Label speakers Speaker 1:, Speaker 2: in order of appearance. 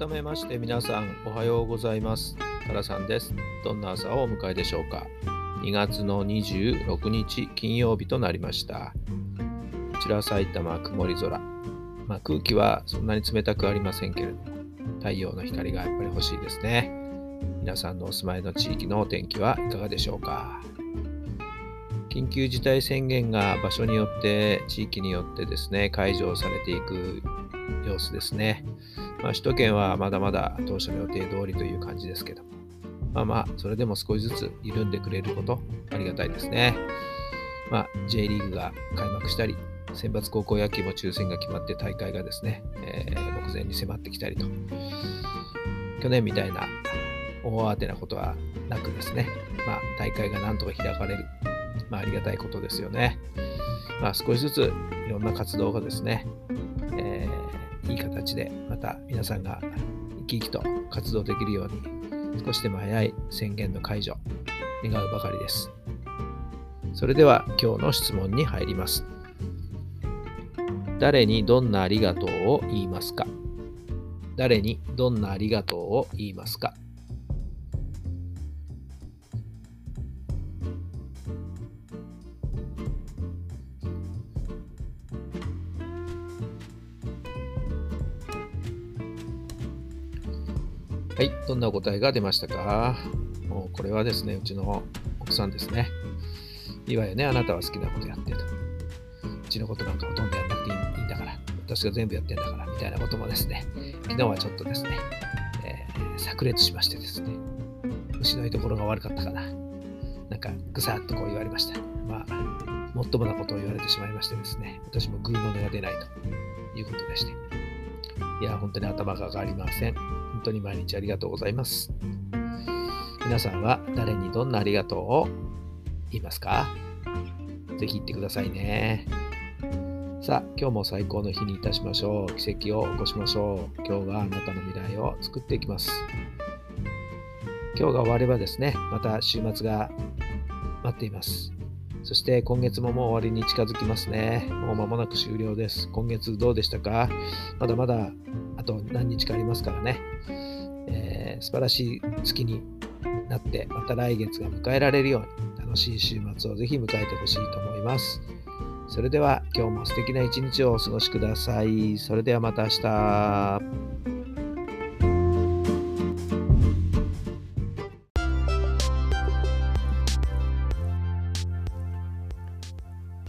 Speaker 1: 改めまして皆さんおはようございます。タラさんです。どんな朝をお迎えでしょうか。2月の26日金曜日となりました。こちら埼玉曇り空。まあ、空気はそんなに冷たくありませんけれども太陽の光がやっぱり欲しいですね。皆さんのお住まいの地域のお天気はいかがでしょうか。緊急事態宣言が場所によって地域によってですね解除されていく様子ですね。まあ、首都圏はまだまだ当初の予定通りという感じですけど、まあまあ、それでも少しずつ緩んでくれること、ありがたいですね。まあ、J リーグが開幕したり、選抜高校野球も抽選が決まって大会がですね、えー、目前に迫ってきたりと、去年みたいな大慌てなことはなくですね、まあ、大会がなんとか開かれる、まあ、ありがたいことですよね。まあ、少しずついろんな活動がですね、えー、形でまた皆さんが生き生きと活動できるように少しでも早い宣言の解除願うばかりです。それでは今日の質問に入ります。誰にどんなありがとうを言いますか？誰にどんなありがとうを言いますか？はい、どんなお答えが出ましたか？もうこれはですね、うちの奥さんですね。いわゆるね、あなたは好きなことやってと。うちのことなんかほとんどやんなくていいんだから、私が全部やってんだから、みたいなこともですね、昨日はちょっとですね、えー、炸裂しましてですね、虫の居所が悪かったかな。なんか、ぐさっとこう言われました。まあ、もっともなことを言われてしまいましてですね、私もグーの音が出ないということでして。いや、本当に頭が上がりません。本当に毎日ありがとうございます。皆さんは誰にどんなありがとうを言いますか？ぜひ言ってくださいね。さあ、今日も最高の日にいたしましょう。奇跡を起こしましょう。今日があなたの未来を作っていきます。今日が終わればですね、また週末が待っています。そして今月ももう終わりに近づきますね。もう間もなく終了です。今月どうでしたか？まだまだあと何日かありますからね。えー、素晴らしい月になって、また来月が迎えられるように楽しい週末をぜひ迎えてほしいと思います。それでは今日も素敵な一日をお過ごしください。それではまた明日。